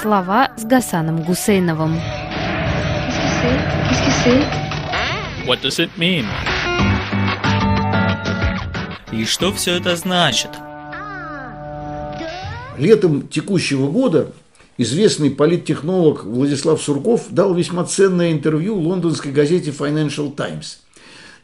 Слова с Гасаном Гусейновым. What does it mean? И что все это значит? Летом текущего года известный политтехнолог Владислав Сурков дал весьма ценное интервью лондонской газете Financial Times.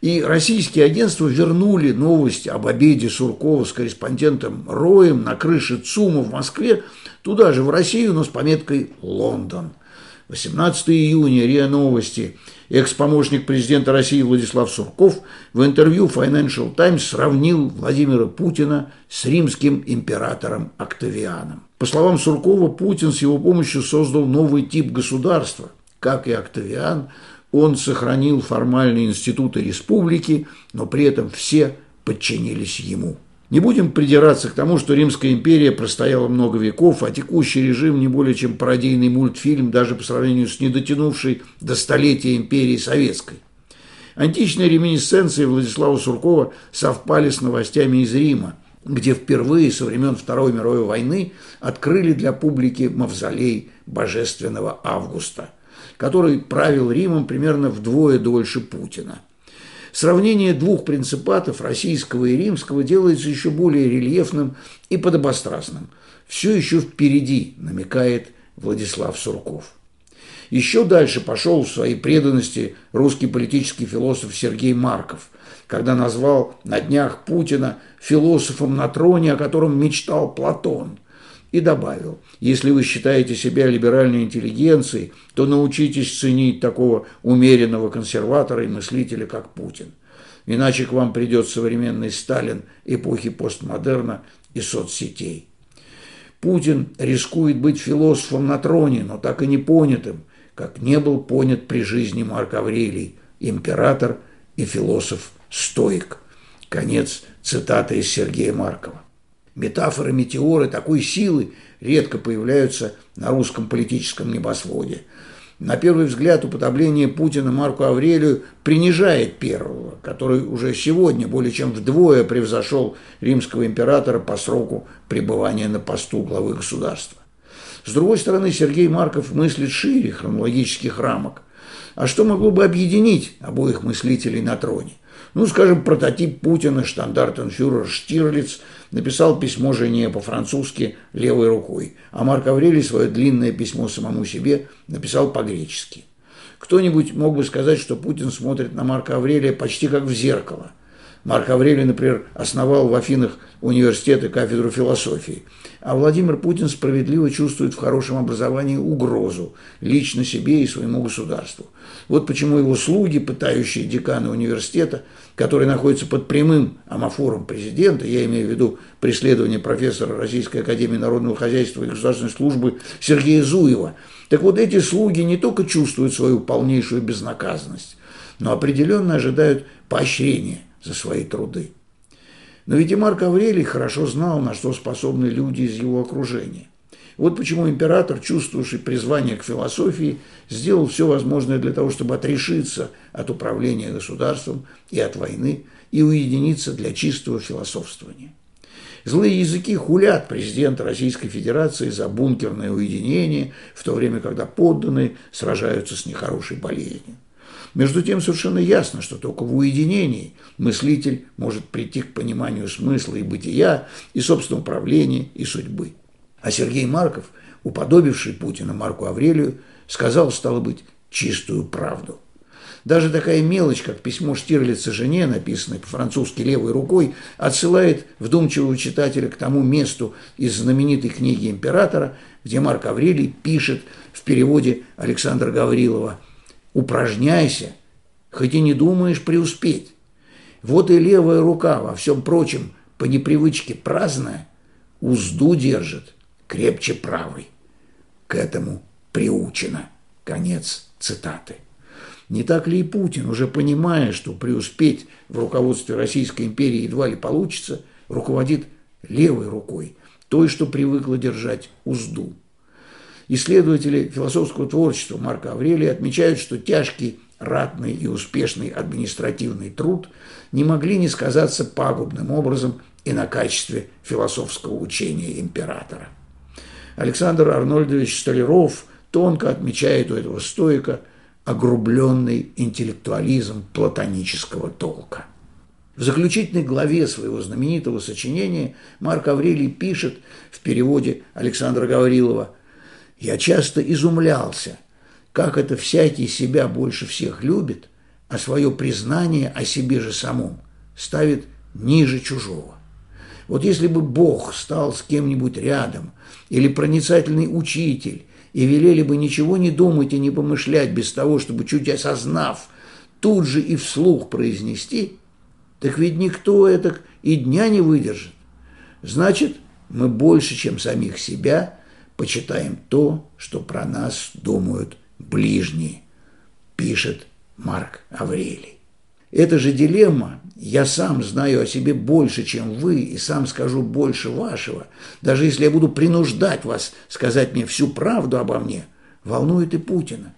И российские агентства вернули новость об обеде Суркова с корреспондентом Роем на крыше ЦУМа в Москве туда же, в Россию, но с пометкой «Лондон». 18 июня, РИА Новости, экс-помощник президента России Владислав Сурков в интервью Financial Times сравнил Владимира Путина с римским императором Октавианом. По словам Суркова, Путин с его помощью создал новый тип государства. Как и Октавиан, он сохранил формальные институты республики, но при этом все подчинились ему. Не будем придираться к тому, что Римская империя простояла много веков, а текущий режим не более чем пародийный мультфильм даже по сравнению с недотянувшей до столетия империи советской. Античные реминисценции Владислава Суркова совпали с новостями из Рима, где впервые со времен Второй мировой войны открыли для публики мавзолей Божественного Августа, который правил Римом примерно вдвое дольше Путина. Сравнение двух принципатов, российского и римского, делается еще более рельефным и подобострастным. Все еще впереди, намекает Владислав Сурков. Еще дальше пошел в своей преданности русский политический философ Сергей Марков, когда назвал на днях Путина философом на троне, о котором мечтал Платон – и добавил, если вы считаете себя либеральной интеллигенцией, то научитесь ценить такого умеренного консерватора и мыслителя, как Путин. Иначе к вам придет современный Сталин эпохи постмодерна и соцсетей. Путин рискует быть философом на троне, но так и не понятым, как не был понят при жизни Марк Аврелий, император и философ-стоик. Конец цитаты из Сергея Маркова. Метафоры метеоры такой силы редко появляются на русском политическом небосводе. На первый взгляд уподобление Путина Марку Аврелию принижает первого, который уже сегодня более чем вдвое превзошел римского императора по сроку пребывания на посту главы государства. С другой стороны, Сергей Марков мыслит шире хронологических рамок. А что могло бы объединить обоих мыслителей на троне? Ну, скажем, прототип Путина, штандартенфюрер Штирлиц, написал письмо жене по-французски левой рукой, а Марк Аврелий свое длинное письмо самому себе написал по-гречески. Кто-нибудь мог бы сказать, что Путин смотрит на Марка Аврелия почти как в зеркало. Марк Аврелий, например, основал в Афинах университет и кафедру философии. А Владимир Путин справедливо чувствует в хорошем образовании угрозу лично себе и своему государству. Вот почему его слуги, пытающие декана университета, который находится под прямым амофором президента, я имею в виду преследование профессора Российской Академии Народного Хозяйства и Государственной Службы Сергея Зуева. Так вот эти слуги не только чувствуют свою полнейшую безнаказанность, но определенно ожидают поощрения за свои труды. Но ведь и Марк Аврелий хорошо знал, на что способны люди из его окружения. Вот почему император, чувствовавший призвание к философии, сделал все возможное для того, чтобы отрешиться от управления государством и от войны и уединиться для чистого философствования. Злые языки хулят президента Российской Федерации за бункерное уединение, в то время, когда подданные сражаются с нехорошей болезнью. Между тем совершенно ясно, что только в уединении мыслитель может прийти к пониманию смысла и бытия, и собственного управления, и судьбы. А Сергей Марков, уподобивший Путина Марку Аврелию, сказал, стало быть, чистую правду. Даже такая мелочь, как письмо Штирлица жене, написанное по-французски левой рукой, отсылает вдумчивого читателя к тому месту из знаменитой книги императора, где Марк Аврелий пишет в переводе Александра Гаврилова «Упражняйся, хоть и не думаешь преуспеть. Вот и левая рука, во всем прочем, по непривычке праздная, узду держит, крепче правой. К этому приучено. Конец цитаты. Не так ли и Путин, уже понимая, что преуспеть в руководстве Российской империи едва ли получится, руководит левой рукой, той, что привыкла держать узду. Исследователи философского творчества Марка Аврелия отмечают, что тяжкий, ратный и успешный административный труд не могли не сказаться пагубным образом и на качестве философского учения императора. Александр Арнольдович Столяров тонко отмечает у этого стоика огрубленный интеллектуализм платонического толка. В заключительной главе своего знаменитого сочинения Марк Аврелий пишет в переводе Александра Гаврилова «Я часто изумлялся, как это всякий себя больше всех любит, а свое признание о себе же самом ставит ниже чужого. Вот если бы Бог стал с кем-нибудь рядом, или проницательный учитель, и велели бы ничего не думать и не помышлять без того, чтобы чуть осознав, тут же и вслух произнести – так ведь никто это и дня не выдержит. Значит, мы больше, чем самих себя, почитаем то, что про нас думают ближние, пишет Марк Аврелий. Эта же дилемма «я сам знаю о себе больше, чем вы, и сам скажу больше вашего, даже если я буду принуждать вас сказать мне всю правду обо мне», волнует и Путина.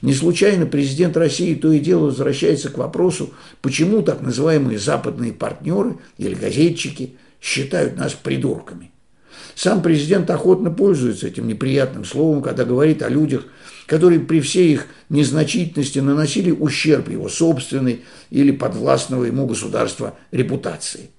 Не случайно президент России то и дело возвращается к вопросу, почему так называемые западные партнеры или газетчики считают нас придурками. Сам президент охотно пользуется этим неприятным словом, когда говорит о людях, которые при всей их незначительности наносили ущерб его собственной или подвластного ему государства репутации.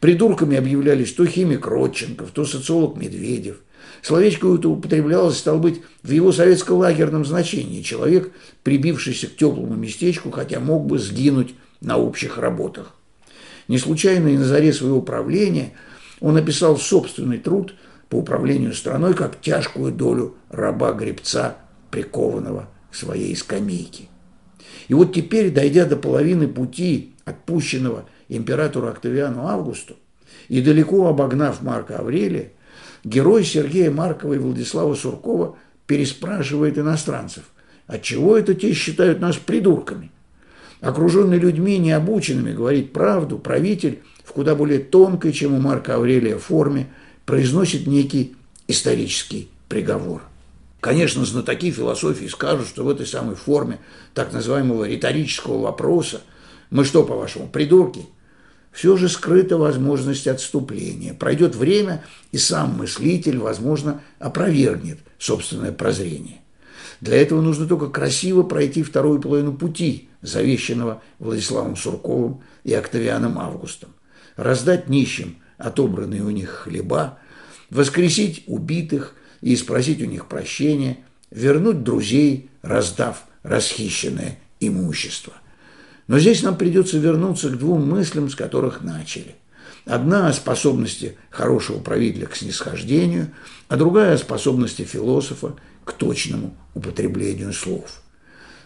Придурками объявлялись то химик Родченков, то социолог Медведев – Словечко это употреблялось, стал быть, в его советско-лагерном значении. Человек, прибившийся к теплому местечку, хотя мог бы сгинуть на общих работах. Не случайно и на заре своего правления он написал собственный труд по управлению страной как тяжкую долю раба-гребца, прикованного к своей скамейке. И вот теперь, дойдя до половины пути, отпущенного императору Октавиану Августу, и далеко обогнав Марка Аврелия, герой Сергея Маркова и Владислава Суркова переспрашивает иностранцев, отчего это те считают нас придурками. Окруженный людьми необученными говорить правду, правитель в куда более тонкой, чем у Марка Аврелия форме, произносит некий исторический приговор. Конечно, знатоки философии скажут, что в этой самой форме так называемого риторического вопроса мы что, по-вашему, придурки? все же скрыта возможность отступления. Пройдет время, и сам мыслитель, возможно, опровергнет собственное прозрение. Для этого нужно только красиво пройти вторую половину пути, завещанного Владиславом Сурковым и Октавианом Августом, раздать нищим отобранные у них хлеба, воскресить убитых и спросить у них прощения, вернуть друзей, раздав расхищенное имущество. Но здесь нам придется вернуться к двум мыслям, с которых начали. Одна о способности хорошего правителя к снисхождению, а другая о способности философа к точному употреблению слов.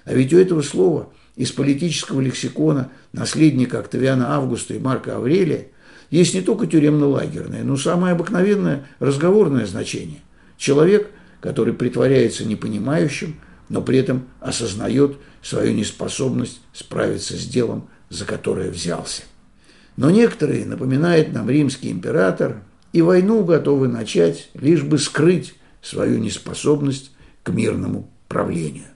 А ведь у этого слова из политического лексикона наследника Октавиана Августа и Марка Аврелия есть не только тюремно-лагерное, но самое обыкновенное разговорное значение. Человек, который притворяется непонимающим, но при этом осознает свою неспособность справиться с делом, за которое взялся. Но некоторые, напоминает нам римский император, и войну готовы начать, лишь бы скрыть свою неспособность к мирному правлению.